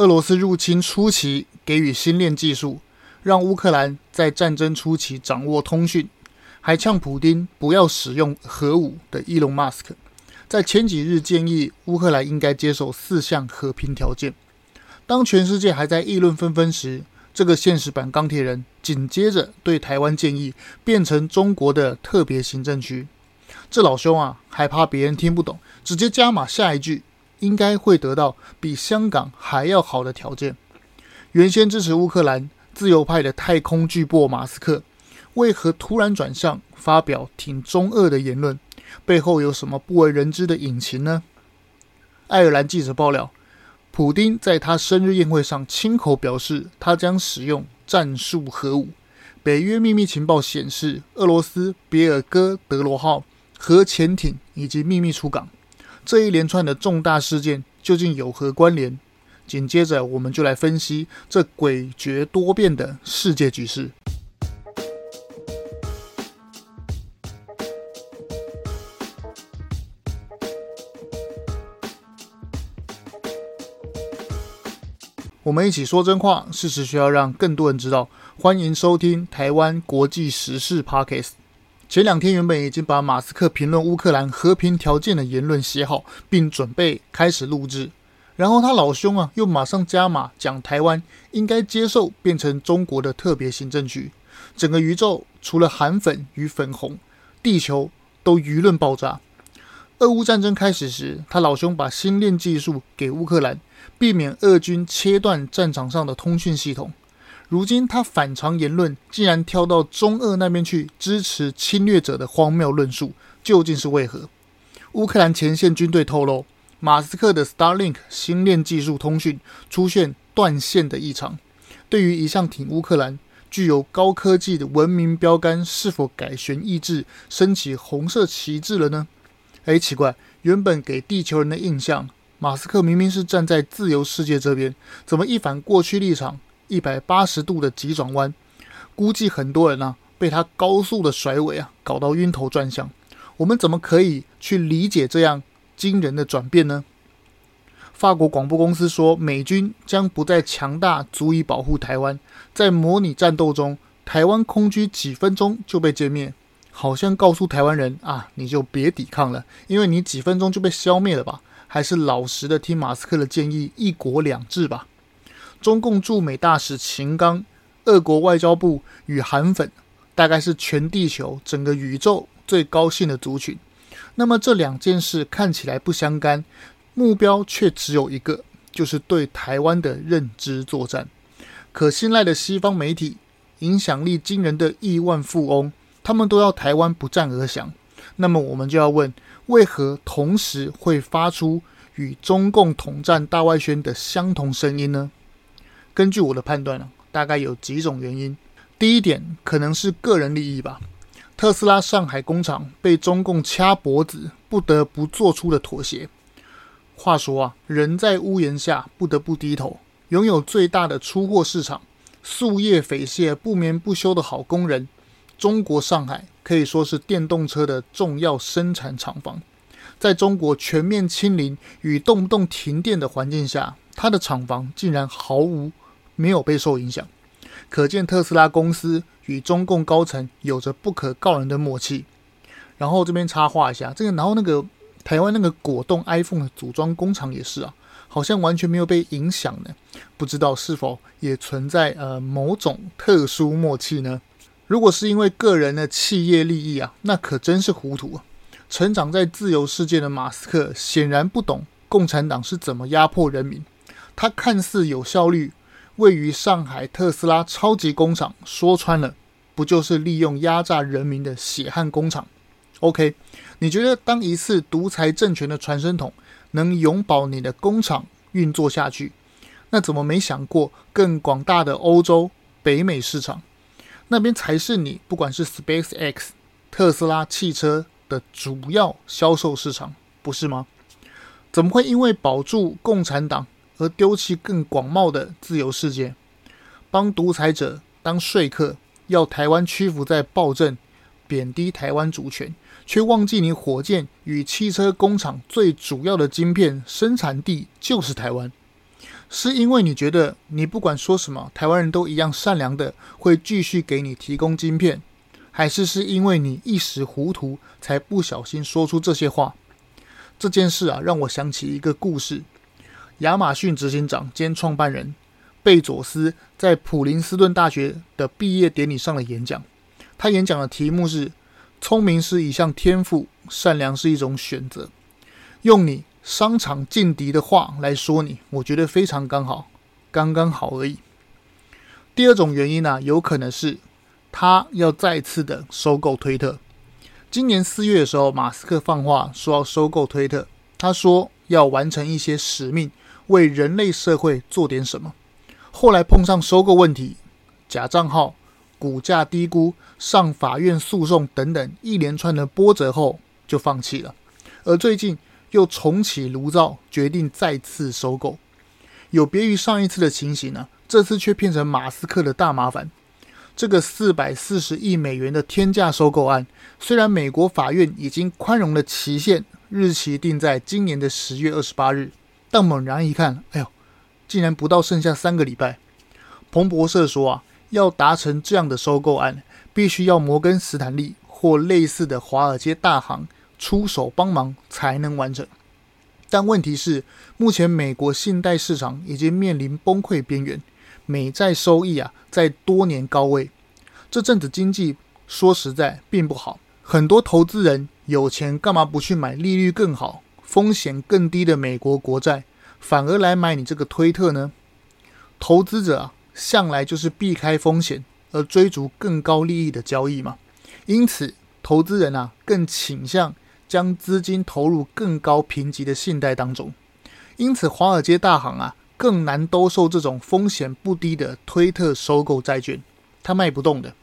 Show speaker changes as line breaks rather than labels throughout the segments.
俄罗斯入侵初期给予新链技术，让乌克兰在战争初期掌握通讯，还呛普丁不要使用核武的伊隆马斯克，在前几日建议乌克兰应该接受四项和平条件。当全世界还在议论纷纷时，这个现实版钢铁人紧接着对台湾建议变成中国的特别行政区。这老兄啊，还怕别人听不懂，直接加码下一句，应该会得到比香港还要好的条件。原先支持乌克兰自由派的太空巨擘马斯克，为何突然转向发表挺中俄的言论？背后有什么不为人知的隐情呢？爱尔兰记者爆料，普丁在他生日宴会上亲口表示，他将使用战术核武。北约秘密情报显示，俄罗斯别尔哥德罗号。核潜艇以及秘密出港，这一连串的重大事件究竟有何关联？紧接着，我们就来分析这诡谲多变的世界局势。我们一起说真话，事实需要让更多人知道。欢迎收听台湾国际时事 Podcast。前两天原本已经把马斯克评论乌克兰和平条件的言论写好，并准备开始录制，然后他老兄啊又马上加码讲台湾应该接受变成中国的特别行政区，整个宇宙除了韩粉与粉红，地球都舆论爆炸。俄乌战争开始时，他老兄把星链技术给乌克兰，避免俄军切断战场上的通讯系统。如今他反常言论，竟然跳到中俄那边去支持侵略者的荒谬论述，究竟是为何？乌克兰前线军队透露，马斯克的 Starlink 星链技术通讯出现断线的异常。对于一向挺乌克兰、具有高科技的文明标杆，是否改弦易帜，升起红色旗帜了呢？哎，奇怪，原本给地球人的印象，马斯克明明是站在自由世界这边，怎么一反过去立场？一百八十度的急转弯，估计很多人啊被他高速的甩尾啊搞到晕头转向。我们怎么可以去理解这样惊人的转变呢？法国广播公司说，美军将不再强大，足以保护台湾。在模拟战斗中，台湾空军几分钟就被歼灭，好像告诉台湾人啊，你就别抵抗了，因为你几分钟就被消灭了吧？还是老实的听马斯克的建议，一国两制吧。中共驻美大使秦刚，俄国外交部与韩粉，大概是全地球整个宇宙最高兴的族群。那么这两件事看起来不相干，目标却只有一个，就是对台湾的认知作战。可信赖的西方媒体，影响力惊人的亿万富翁，他们都要台湾不战而降。那么我们就要问，为何同时会发出与中共统战大外宣的相同声音呢？根据我的判断呢，大概有几种原因。第一点可能是个人利益吧。特斯拉上海工厂被中共掐脖子，不得不做出的妥协。话说啊，人在屋檐下，不得不低头。拥有最大的出货市场，夙夜匪懈、不眠不休的好工人，中国上海可以说是电动车的重要生产厂房。在中国全面清零与动不动停电的环境下，它的厂房竟然毫无。没有被受影响，可见特斯拉公司与中共高层有着不可告人的默契。然后这边插话一下，这个然后那个台湾那个果冻 iPhone 的组装工厂也是啊，好像完全没有被影响呢。不知道是否也存在呃某种特殊默契呢？如果是因为个人的企业利益啊，那可真是糊涂啊！成长在自由世界的马斯克显然不懂共产党是怎么压迫人民，他看似有效率。位于上海特斯拉超级工厂，说穿了，不就是利用压榨人民的血汗工厂？OK，你觉得当一次独裁政权的传声筒能永保你的工厂运作下去，那怎么没想过更广大的欧洲、北美市场？那边才是你不管是 SpaceX、特斯拉汽车的主要销售市场，不是吗？怎么会因为保住共产党？而丢弃更广袤的自由世界，帮独裁者当说客，要台湾屈服在暴政，贬低台湾主权，却忘记你火箭与汽车工厂最主要的晶片生产地就是台湾。是因为你觉得你不管说什么，台湾人都一样善良的，会继续给你提供晶片，还是是因为你一时糊涂才不小心说出这些话？这件事啊，让我想起一个故事：亚马逊执行长兼创办人贝佐斯在普林斯顿大学的毕业典礼上的演讲。他演讲的题目是“聪明是一项天赋，善良是一种选择”。用你商场劲敌的话来说你，我觉得非常刚好，刚刚好而已。第二种原因呢、有可能是他要再次的收购推特。今年四月的时候，马斯克放话说要收购推特，他说要完成一些使命，为人类社会做点什么。后来碰上收购问题、假账号、股价低估、上法院诉讼等等一连串的波折后，就放弃了。而最近，又重启炉灶，决定再次收购。有别于上一次的情形呢，这次却变成马斯克的大麻烦。这个四百四十亿美元的天价收购案，虽然美国法院已经宽容了期限日期定在今年的十月二十八日，但猛然一看，哎呦，竟然不到剩下三个礼拜。彭博社说啊，要达成这样的收购案，必须要摩根斯坦利或类似的华尔街大行。出手帮忙才能完成，但问题是，目前美国信贷市场已经面临崩溃边缘，美债收益啊在多年高位。这阵子经济说实在并不好，很多投资人有钱干嘛不去买利率更好、风险更低的美国国债，反而来买你这个推特呢？投资者啊向来就是避开风险而追逐更高利益的交易嘛，因此投资人啊更倾向。将资金投入更高评级的信贷当中，因此华尔街大行啊更难兜售这种风险不低的推特收购债券，它卖不动的。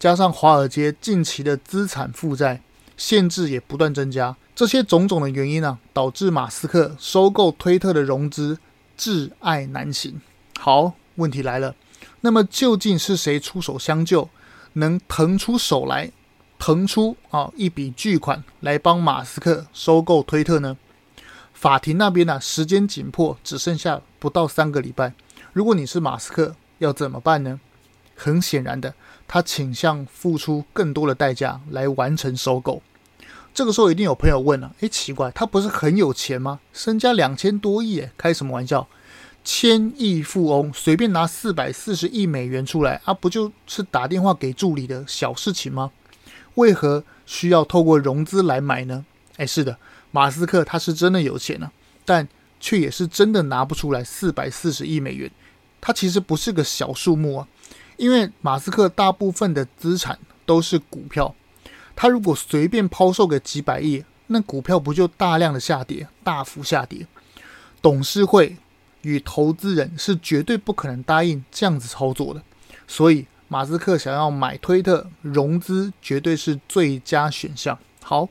加上华尔街近期的资产负债限制也不断增加，这些种种的原因啊，导致马斯克收购推特的融资挚爱难行。好，问题来了，那么究竟是谁出手相救，能腾出手来？腾出啊一笔巨款来帮马斯克收购推特呢？法庭那边呢、啊，时间紧迫，只剩下不到三个礼拜。如果你是马斯克，要怎么办呢？很显然的，他倾向付出更多的代价来完成收购。这个时候一定有朋友问了：诶，奇怪，他不是很有钱吗？身家两千多亿，诶，开什么玩笑？千亿富翁随便拿四百四十亿美元出来啊，不就是打电话给助理的小事情吗？为何需要透过融资来买呢？哎，是的，马斯克他是真的有钱啊，但却也是真的拿不出来四百四十亿美元。他其实不是个小数目啊，因为马斯克大部分的资产都是股票，他如果随便抛售个几百亿，那股票不就大量的下跌，大幅下跌？董事会与投资人是绝对不可能答应这样子操作的，所以。马斯克想要买推特融资，绝对是最佳选项。好，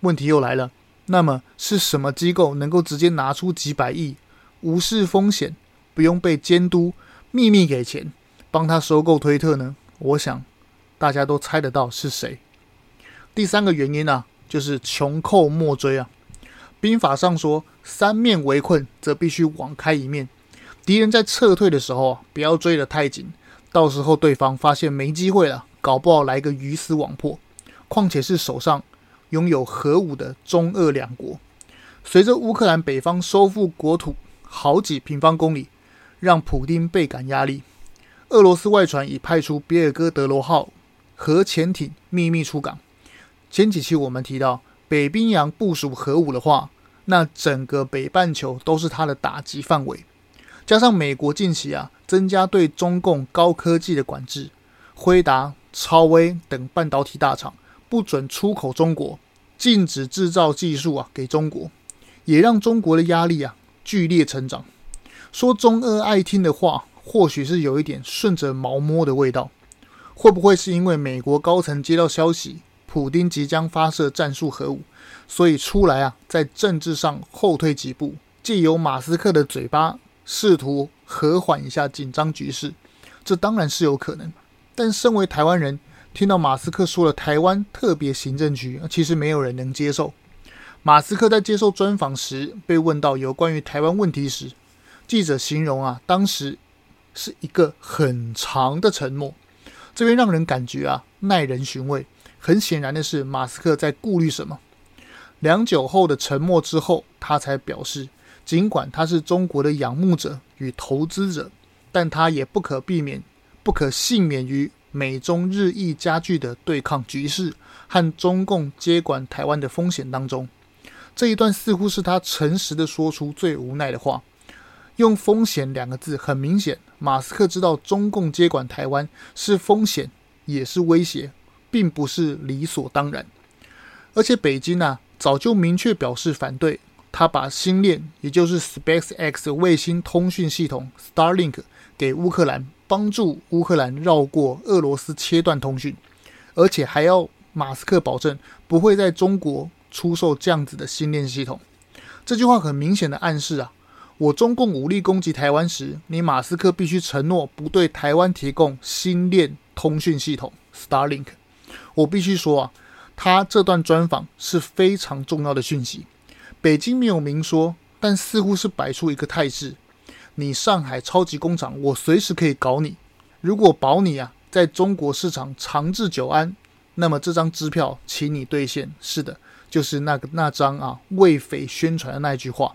问题又来了，那么是什么机构能够直接拿出几百亿，无视风险，不用被监督，秘密给钱，帮他收购推特呢？我想大家都猜得到是谁。第三个原因呢、啊，就是穷寇莫追啊。兵法上说，三面围困，则必须网开一面。敌人在撤退的时候啊，不要追得太紧。到时候对方发现没机会了，搞不好来个鱼死网破。况且是手上拥有核武的中俄两国。随着乌克兰北方收复国土好几平方公里，让普丁倍感压力。俄罗斯外传已派出别尔哥德罗号核潜艇秘密出港。前几期我们提到，北冰洋部署核武的话，那整个北半球都是它的打击范围。加上美国近期啊，增加对中共高科技的管制，辉达、超威等半导体大厂不准出口中国，禁止制造技术啊给中国，也让中国的压力啊剧烈成长。说中俄爱听的话，或许是有一点顺着毛摸的味道。会不会是因为美国高层接到消息，普丁即将发射战术核武，所以出来啊，在政治上后退几步，借由马斯克的嘴巴。试图和缓一下紧张局势，这当然是有可能。但身为台湾人，听到马斯克说了台湾特别行政区，其实没有人能接受。马斯克在接受专访时被问到有关于台湾问题时，记者形容啊，当时是一个很长的沉默，这边让人感觉啊耐人寻味。很显然的是，马斯克在顾虑什么？良久后的沉默之后，他才表示，尽管他是中国的仰慕者与投资者，但他也不可避免、不可幸免于美中日益加剧的对抗局势和中共接管台湾的风险当中。这一段似乎是他诚实的说出最无奈的话。用“风险”两个字，很明显，马斯克知道中共接管台湾是风险，也是威胁。并不是理所当然，而且北京呢、早就明确表示反对。他把星链，也就是 SpaceX 卫星通讯系统 Starlink 给乌克兰，帮助乌克兰绕过俄罗斯切断通讯，而且还要马斯克保证不会在中国出售这样子的星链系统。这句话很明显的暗示啊，我中共武力攻击台湾时，你马斯克必须承诺不对台湾提供星链通讯系统 Starlink。我必须说啊，他这段专访是非常重要的讯息。北京没有明说，但似乎是摆出一个态势：你上海超级工厂，我随时可以搞你。如果保你啊，在中国市场长治久安，那么这张支票，请你兑现。是的，就是那个那张啊，为匪宣传的那句话。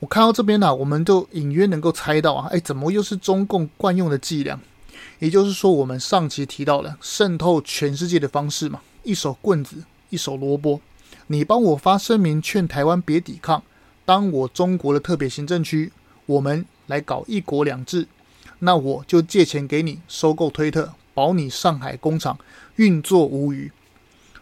我看到这边呢、我们就隐约能够猜到啊，哎，怎么又是中共惯用的伎俩？也就是说，我们上期提到了渗透全世界的方式嘛，一手棍子，一手萝卜。你帮我发声明劝台湾别抵抗，当我中国的特别行政区，我们来搞一国两制，那我就借钱给你收购推特，保你上海工厂运作无虞。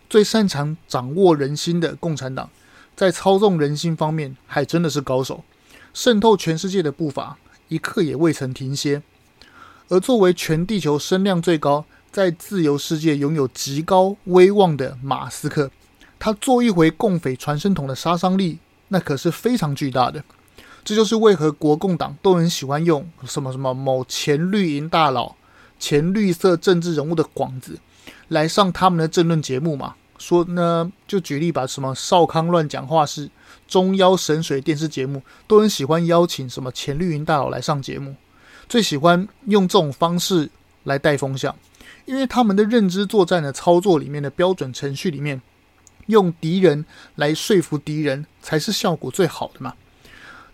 最擅长掌握人心的共产党，在操纵人心方面还真的是高手，渗透全世界的步伐一刻也未曾停歇。而作为全地球声量最高，在自由世界拥有极高威望的马斯克，他做一回共匪传声筒的杀伤力，那可是非常巨大的。这就是为何国共党都很喜欢用什么什么某前绿营大佬、前绿色政治人物的广子来上他们的政论节目嘛。说呢，就举例把什么少康乱讲话是中央神水电视节目，都很喜欢邀请什么前绿营大佬来上节目。最喜欢用这种方式来带风向，因为他们的认知作战的操作里面的标准程序里面，用敌人来说服敌人才是效果最好的嘛。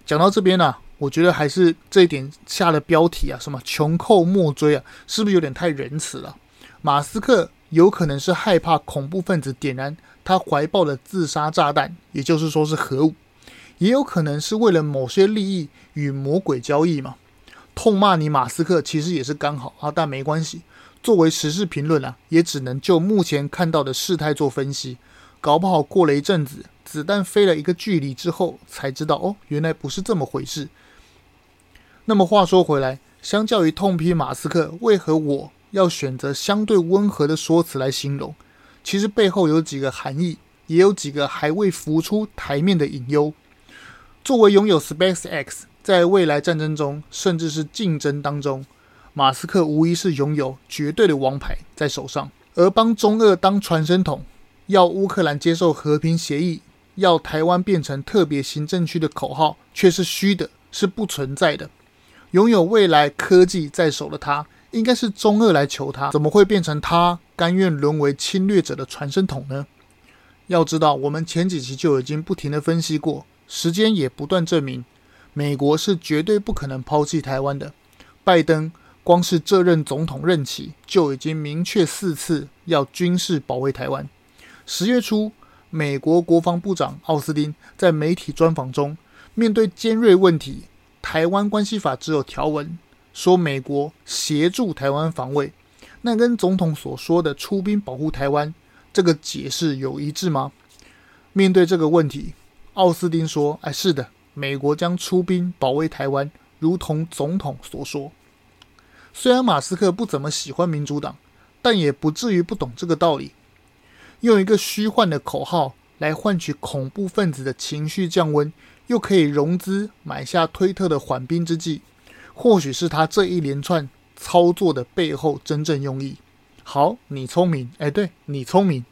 讲到这边呢、我觉得还是这一点下了标题啊，什么穷寇莫追啊，是不是有点太仁慈了？马斯克有可能是害怕恐怖分子点燃他怀抱的自杀炸弹，也就是说是核武，也有可能是为了某些利益与魔鬼交易嘛。痛骂你马斯克其实也是刚好啊，但没关系。作为时事评论啊，也只能就目前看到的事态做分析。搞不好过了一阵子，子弹飞了一个距离之后，才知道哦，原来不是这么回事。那么话说回来，相较于痛批马斯克，为何我要选择相对温和的说辞来形容？其实背后有几个含义，也有几个还未浮出台面的隐忧。作为拥有 SpaceX。在未来战争中，甚至是竞争当中，马斯克无疑是拥有绝对的王牌在手上。而帮中俄当传声筒，要乌克兰接受和平协议，要台湾变成特别行政区的口号，却是虚的，是不存在的。拥有未来科技在手的他，应该是中俄来求他，怎么会变成他甘愿沦为侵略者的传声筒呢？要知道，我们前几期就已经不停地分析过，时间也不断证明。美国是绝对不可能抛弃台湾的。拜登光是这任总统任期就已经明确四次要军事保卫台湾。十月初，美国国防部长奥斯汀在媒体专访中，面对尖锐问题：“台湾关系法只有条文说美国协助台湾防卫，那跟总统所说的出兵保护台湾这个解释有一致吗？”面对这个问题，奥斯汀说：“哎，是的。”美国将出兵保卫台湾，如同总统所说。虽然马斯克不怎么喜欢民主党，但也不至于不懂这个道理。用一个虚幻的口号来换取恐怖分子的情绪降温，又可以融资买下推特的缓兵之计，或许是他这一连串操作的背后真正用意。好，你聪明，哎，对，你聪明。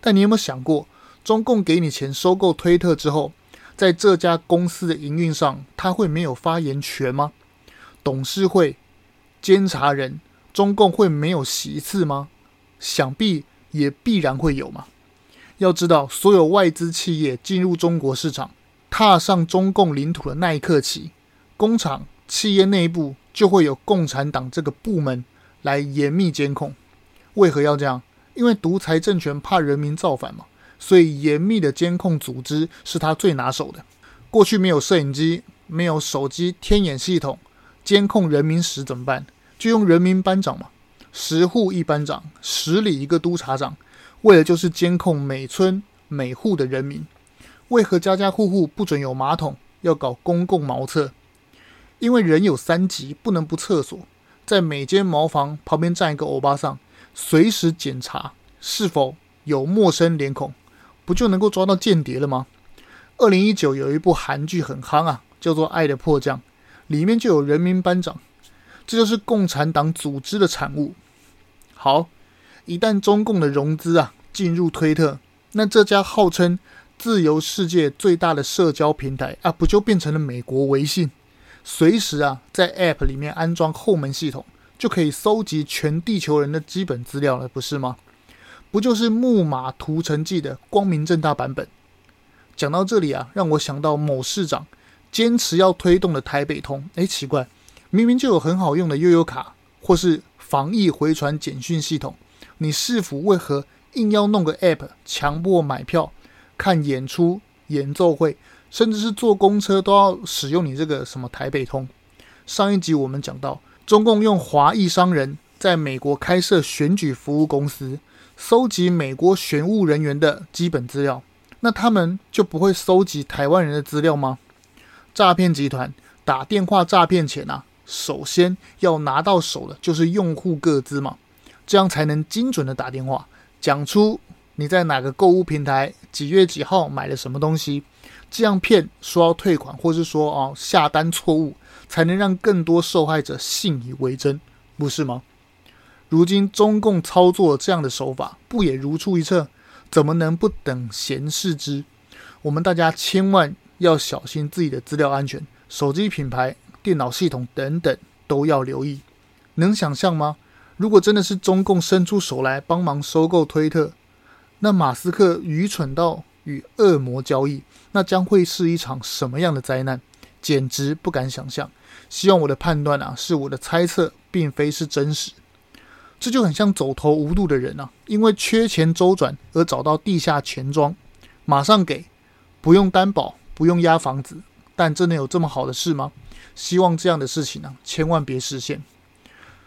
但你有没有想过，中共给你钱收购推特之后？在这家公司的营运上，他会没有发言权吗？董事会、监察人，中共会没有席次吗？想必也必然会有嘛。要知道，所有外资企业进入中国市场，踏上中共领土的那一刻起，工厂、企业内部就会有共产党这个部门来严密监控。为何要这样？因为独裁政权怕人民造反嘛，所以严密的监控组织是他最拿手的。过去没有摄影机、没有手机天眼系统监控人民时怎么办？就用人民班长嘛，十户一班长，十里一个督察长。为的就是监控每村每户的人民，为何家家户户不准有马桶，要搞公共茅厕？因为人有三急，不能不厕所。在每间茅房旁边站一个欧巴桑，随时检查是否有陌生脸孔，不就能够抓到间谍了吗？二零一九有一部韩剧很夯啊，叫做《爱的迫降》，里面就有人民班长，这就是共产党组织的产物。好。一旦中共的融资啊进入推特，那这家号称自由世界最大的社交平台啊，不就变成了美国微信？随时啊在 App 里面安装后门系统，就可以搜集全地球人的基本资料了，不是吗？不就是木马屠城记的光明正大版本？讲到这里啊，让我想到某市长坚持要推动的台北通，哎，奇怪，明明就有很好用的悠游卡或是防疫回传简讯系统。你市府为何硬要弄个 App，强迫买票、看演出、演奏会，甚至是坐公车都要使用你这个什么台北通？上一集我们讲到，中共用华裔商人在美国开设选举服务公司，搜集美国选务人员的基本资料，那他们就不会搜集台湾人的资料吗？诈骗集团打电话诈骗前啊，首先要拿到手的就是用户个资嘛。这样才能精准的打电话，讲出你在哪个购物平台几月几号买了什么东西，这样骗说要退款，或是说哦下单错误，才能让更多受害者信以为真，不是吗？如今中共操作这样的手法，不也如出一辙？怎么能不等闲视之？我们大家千万要小心自己的资料安全，手机品牌、电脑系统等等都要留意。能想象吗？如果真的是中共伸出手来帮忙收购推特，那马斯克愚蠢到与恶魔交易，那将会是一场什么样的灾难？简直不敢想象。希望我的判断啊，是我的猜测，并非是真实。这就很像走投无路的人啊，因为缺钱周转而找到地下钱庄，马上给，不用担保，不用押房子，但真的有这么好的事吗？希望这样的事情呢、千万别实现。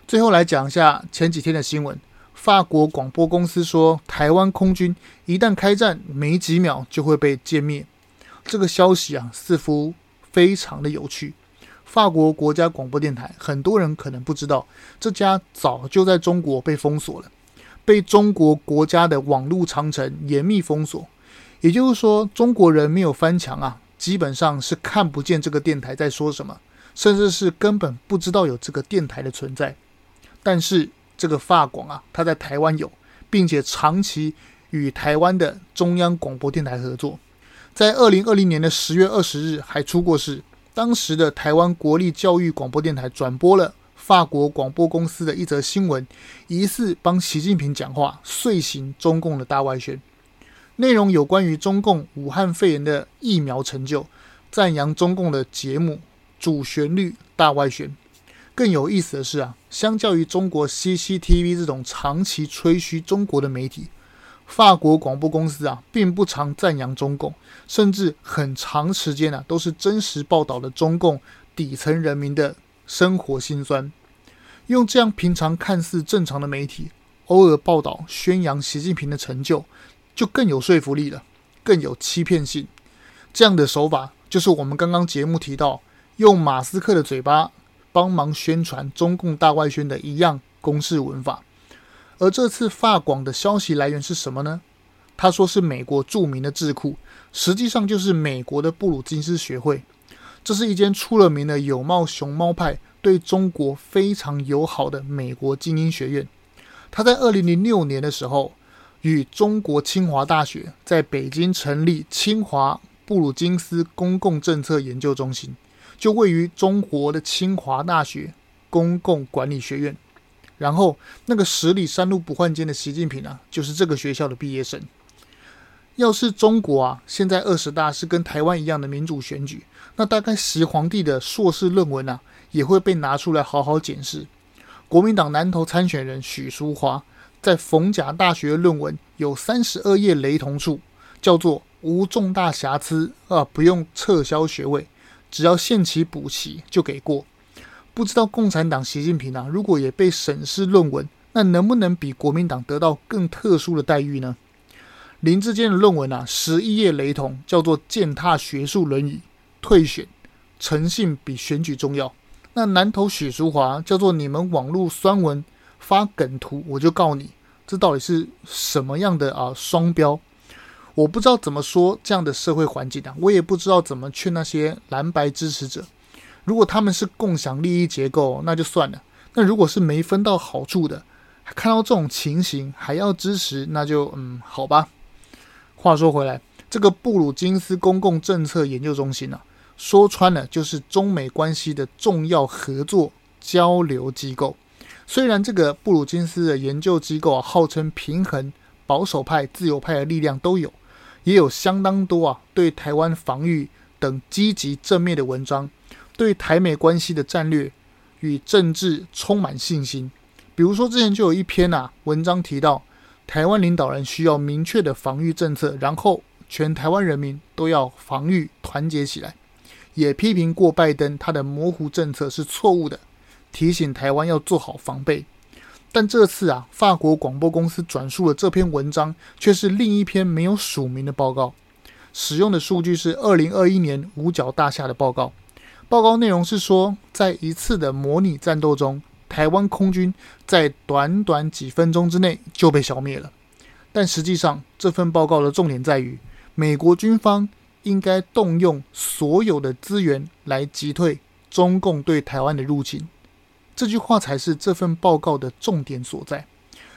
最后来讲一下前几天的新闻。法国广播公司说，台湾空军一旦开战，没几秒就会被歼灭。这个消息啊，似乎非常的有趣。法国国家广播电台，很多人可能不知道，这家早就在中国被封锁了，被中国国家的网络长城严密封锁。也就是说，中国人没有翻墙啊，基本上是看不见这个电台在说什么，甚至是根本不知道有这个电台的存在。但是这个法广啊，它在台湾有，并且长期与台湾的中央广播电台合作，在二零二零年的十月二十日还出过事。当时的台湾国立教育广播电台转播了法国广播公司的一则新闻，疑似帮习近平讲话，遂行中共的大外宣。内容有关于中共武汉肺炎的疫苗成就，赞扬中共的节目主旋律大外宣。更有意思的是啊，相较于中国 CCTV 这种长期吹嘘中国的媒体，法国广播公司啊，并不常赞扬中共，甚至很长时间啊，都是真实报道了中共底层人民的生活辛酸。用这样平常看似正常的媒体，偶尔报道宣扬习近平的成就，就更有说服力了，更有欺骗性。这样的手法，就是我们刚刚节目提到，用马斯克的嘴巴。帮忙宣传中共大外宣的一样公式文法，而这次发广的消息来源是什么呢？他说是美国著名的智库，实际上就是美国的布鲁金斯学会。这是一间出了名的有貌熊猫派、对中国非常友好的美国精英学院。他在二零零六年的时候，与中国清华大学在北京成立清华布鲁金斯公共政策研究中心，就位于中国的清华大学公共管理学院。然后，那个十里山路不换肩的习近平啊，就是这个学校的毕业生。要是中国啊，现在二十大是跟台湾一样的民主选举，那大概习皇帝的硕士论文啊，也会被拿出来好好检视。国民党南投参选人许淑华在逢甲大学论文有三十二页雷同处，叫做无重大瑕疵啊，不用撤销学位，只要限期补齐就给过。不知道共产党习近平啊，如果也被审视论文，那能不能比国民党得到更特殊的待遇呢？林志坚的论文啊，十一页雷同，叫做践踏学术伦理，退选，诚信比选举重要。那南投许淑华叫做你们网络酸文发梗图，我就告你，这到底是什么样的啊双标？我不知道怎么说这样的社会环境啊，我也不知道怎么劝那些蓝白支持者。如果他们是共享利益结构，那就算了；那如果是没分到好处的，看到这种情形还要支持，那就嗯，好吧。话说回来，这个布鲁金斯公共政策研究中心呢、说穿了就是中美关系的重要合作交流机构。虽然这个布鲁金斯的研究机构啊，号称平衡保守派、自由派的力量都有，也有相当多啊对台湾防御等积极正面的文章。对台美关系的战略与政治充满信心。比如说，之前就有一篇啊文章提到，台湾领导人需要明确的防御政策，然后全台湾人民都要防御团结起来。也批评过拜登他的模糊政策是错误的，提醒台湾要做好防备。但这次啊，法国广播公司转述了这篇文章却是另一篇没有署名的报告，使用的数据是二零二一年五角大厦的报告。报告内容是说，在一次的模拟战斗中，台湾空军在短短几分钟之内就被消灭了。但实际上，这份报告的重点在于，美国军方应该动用所有的资源来击退中共对台湾的入侵。这句话才是这份报告的重点所在。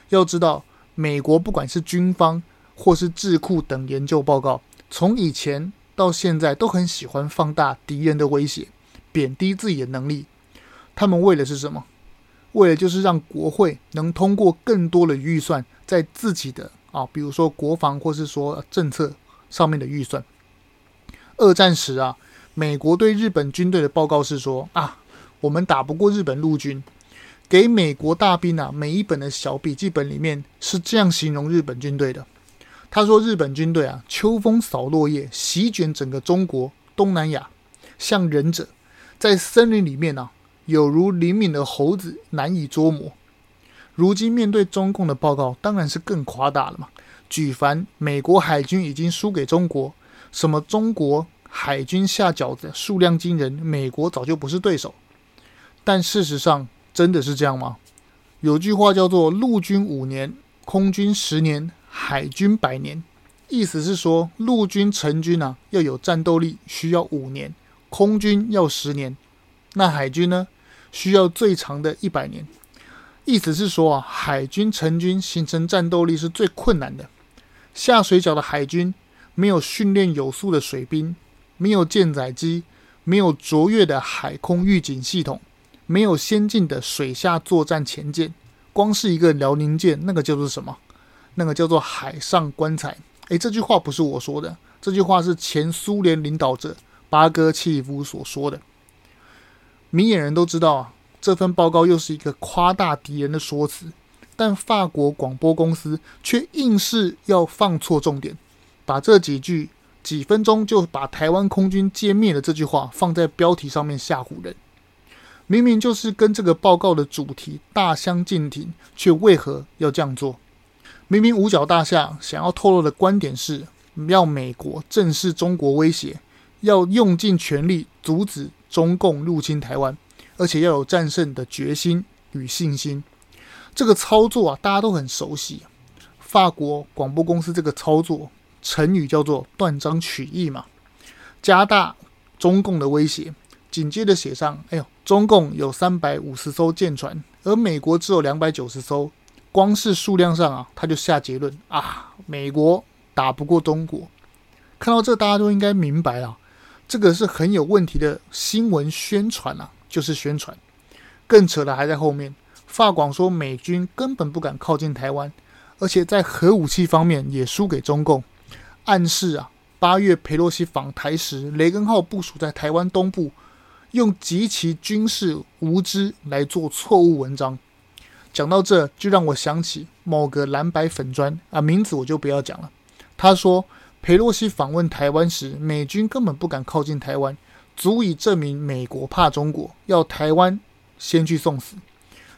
要知道，美国不管是军方或是智库等研究报告，从以前到现在都很喜欢放大敌人的威胁。贬低自己的能力，他们为的是什么？为了就是让国会能通过更多的预算，在自己的啊，比如说国防或是说政策上面的预算。二战时啊，美国对日本军队的报告是说啊，我们打不过日本陆军。给美国大兵啊，每一本的小笔记本里面是这样形容日本军队的。他说，日本军队啊，秋风扫落叶，席卷整个中国、东南亚，像忍者。在森林里面呢、有如灵敏的猴子，难以捉摸。如今面对中共的报告，当然是更夸大了嘛。举凡美国海军已经输给中国，什么中国海军下饺子数量惊人，美国早就不是对手。但事实上真的是这样吗？有句话叫做“陆军五年，空军十年，海军百年”，意思是说陆军成军啊，要有战斗力，需要五年。空军要十年，那海军呢？需要最长的一百年。意思是说啊，海军成军形成战斗力是最困难的。下水饺的海军没有训练有素的水兵，没有舰载机，没有卓越的海空预警系统，没有先进的水下作战潜舰，光是一个辽宁舰，那个叫做什么？那个叫做海上棺材。诶，这句话不是我说的，这句话是前苏联领导者。巴戈契夫所说的，明眼人都知道啊，这份报告又是一个夸大敌人的说辞，但法国广播公司却硬是要放错重点，把这几句“几分钟就把台湾空军歼灭了”这句话放在标题上面吓唬人。明明就是跟这个报告的主题大相径庭，却为何要这样做？明明五角大厦想要透露的观点是要美国正视中国威胁。要用尽全力阻止中共入侵台湾，而且要有战胜的决心与信心。这个操作啊，大家都很熟悉。法国广播公司这个操作，成语叫做断章取义嘛，加大中共的威胁。紧接着写上：“哎呦，中共有三百五十艘舰船，而美国只有两百九十艘。光是数量上啊，他就下结论啊，美国打不过中国。”看到这，大家都应该明白了，这个是很有问题的新闻宣传啊，就是宣传。更扯的还在后面，法广说美军根本不敢靠近台湾，而且在核武器方面也输给中共，暗示啊，八月佩洛西访台时，雷根号部署在台湾东部，用极其军事无知来做错误文章。讲到这就让我想起某个蓝白粉砖啊，名字我就不要讲了。他说裴洛西访问台湾时，美军根本不敢靠近台湾，足以证明美国怕中国，要台湾。先去送死。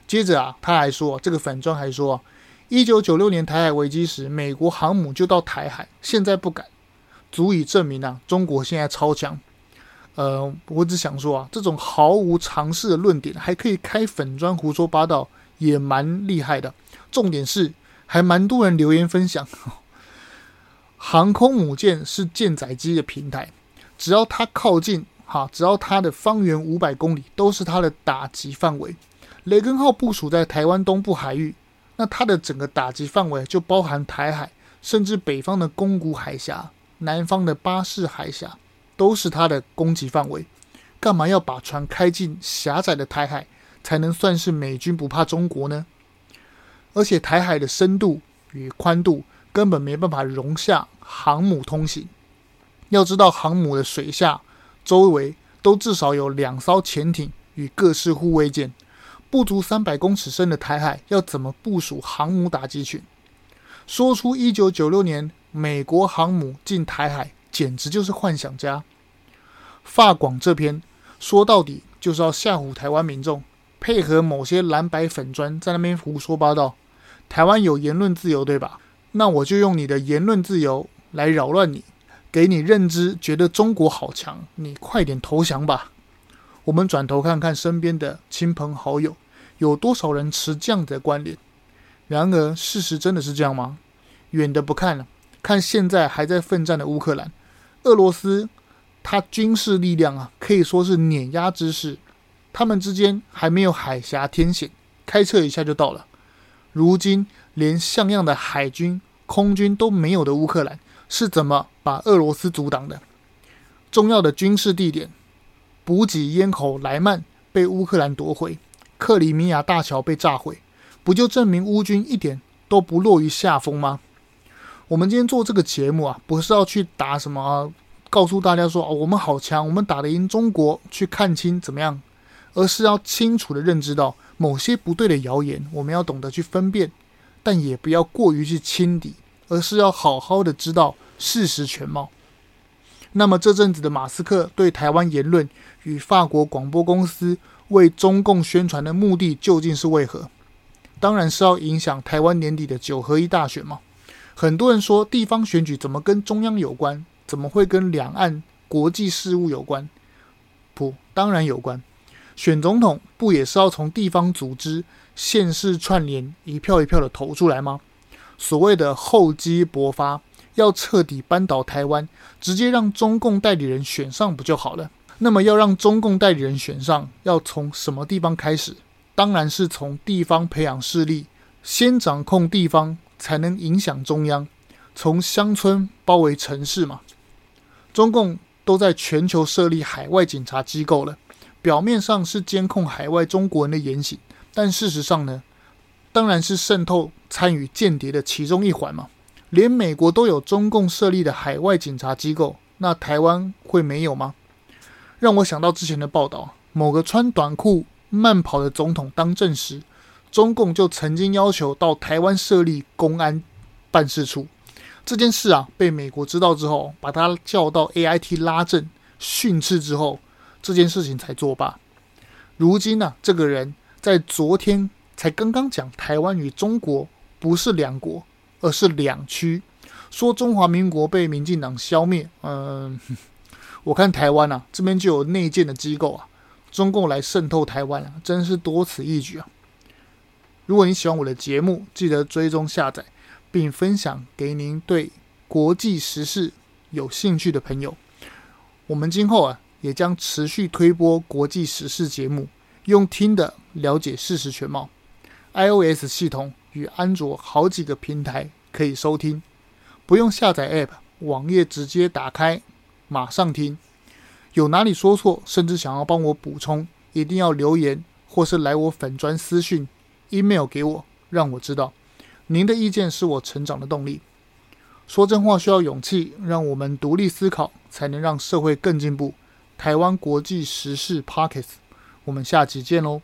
接着啊，他还说，这个粉专还说，一九九六年台海危机时，美国航母就到台海，现在不敢，足以证明啊，中国现在超强。呃，我只想说啊，这种毫无常识的论点，还可以开粉砖胡说八道，也蛮厉害的。重点是，还蛮多人留言分享。航空母舰是舰载机的平台，只要它靠近。哈，只要它的方圆五百公里都是它的打击范围。雷根号部署在台湾东部海域，那它的整个打击范围就包含台海，甚至北方的宫古海峡、南方的巴士海峡，都是它的攻击范围。干嘛要把船开进狭窄的台海，才能算是美军不怕中国呢？而且台海的深度与宽度根本没办法容下航母通行。要知道，航母的水下。周围都至少有两艘潜艇与各式护卫舰，不足三百公尺深的台海要怎么部署航母打击群？说出一九九六年美国航母进台海，简直就是幻想家。法广这篇说到底就是要吓唬台湾民众，配合某些蓝白粉砖在那边胡说八道。台湾有言论自由，对吧？那我就用你的言论自由来扰乱你。给你认知，觉得中国好强，你快点投降吧。我们转头看看身边的亲朋好友，有多少人持这样的观点？然而，事实真的是这样吗？远的不看了，看现在还在奋战的乌克兰，俄罗斯，它军事力量啊，可以说是碾压之势。他们之间还没有海峡天险，开车一下就到了。如今，连像样的海军、空军都没有的乌克兰。是怎么把俄罗斯阻挡的？重要的军事地点，补给咽喉莱曼被乌克兰夺回，克里米亚大桥被炸毁，不就证明乌军一点都不落于下风吗？我们今天做这个节目啊，不是要去打什么啊，告诉大家说哦，我们好强，我们打得赢中国，去看清怎么样？而是要清楚地认知到某些不对的谣言，我们要懂得去分辨，但也不要过于去轻敌。而是要好好的知道事实全貌。那么这阵子的马斯克对台湾言论与法国广播公司为中共宣传的目的究竟是为何？当然是要影响台湾年底的九合一大选嘛。很多人说地方选举怎么跟中央有关？怎么会跟两岸国际事务有关？不，当然有关。选总统不也是要从地方组织、县市串联，一票一票的投出来吗？所谓的厚积薄发，要彻底扳倒台湾，直接让中共代理人选上不就好了？那么要让中共代理人选上，要从什么地方开始？当然是从地方培养势力，先掌控地方，才能影响中央。从乡村包围城市嘛。中共都在全球设立海外警察机构了，表面上是监控海外中国人的言行，但事实上呢？当然是渗透参与间谍的其中一环嘛。连美国都有中共设立的海外警察机构，那台湾会没有吗？让我想到之前的报道，某个穿短裤慢跑的总统当政时，中共就曾经要求到台湾设立公安办事处。这件事啊，被美国知道之后，把他叫到 AIT 拉正训斥之后，这件事情才作罢。如今呢、这个人在昨天。才刚刚讲台湾与中国不是两国，而是两区。说中华民国被民进党消灭，嗯，我看台湾啊这边就有内建的机构啊，中共来渗透台湾啊，真是多此一举啊。如果你喜欢我的节目，记得追踪下载，并分享给您对国际时事有兴趣的朋友。我们今后啊也将持续推播国际时事节目，用听的了解事实全貌。iOS 系统与安卓好几个平台可以收听，不用下载 App，网页直接打开，马上听。有哪里说错，甚至想要帮我补充，一定要留言或是来我粉专私讯、email 给我，让我知道。您的意见是我成长的动力。说真话需要勇气，让我们独立思考，才能让社会更进步。台湾国际时事 Podcast，我们下期见喽。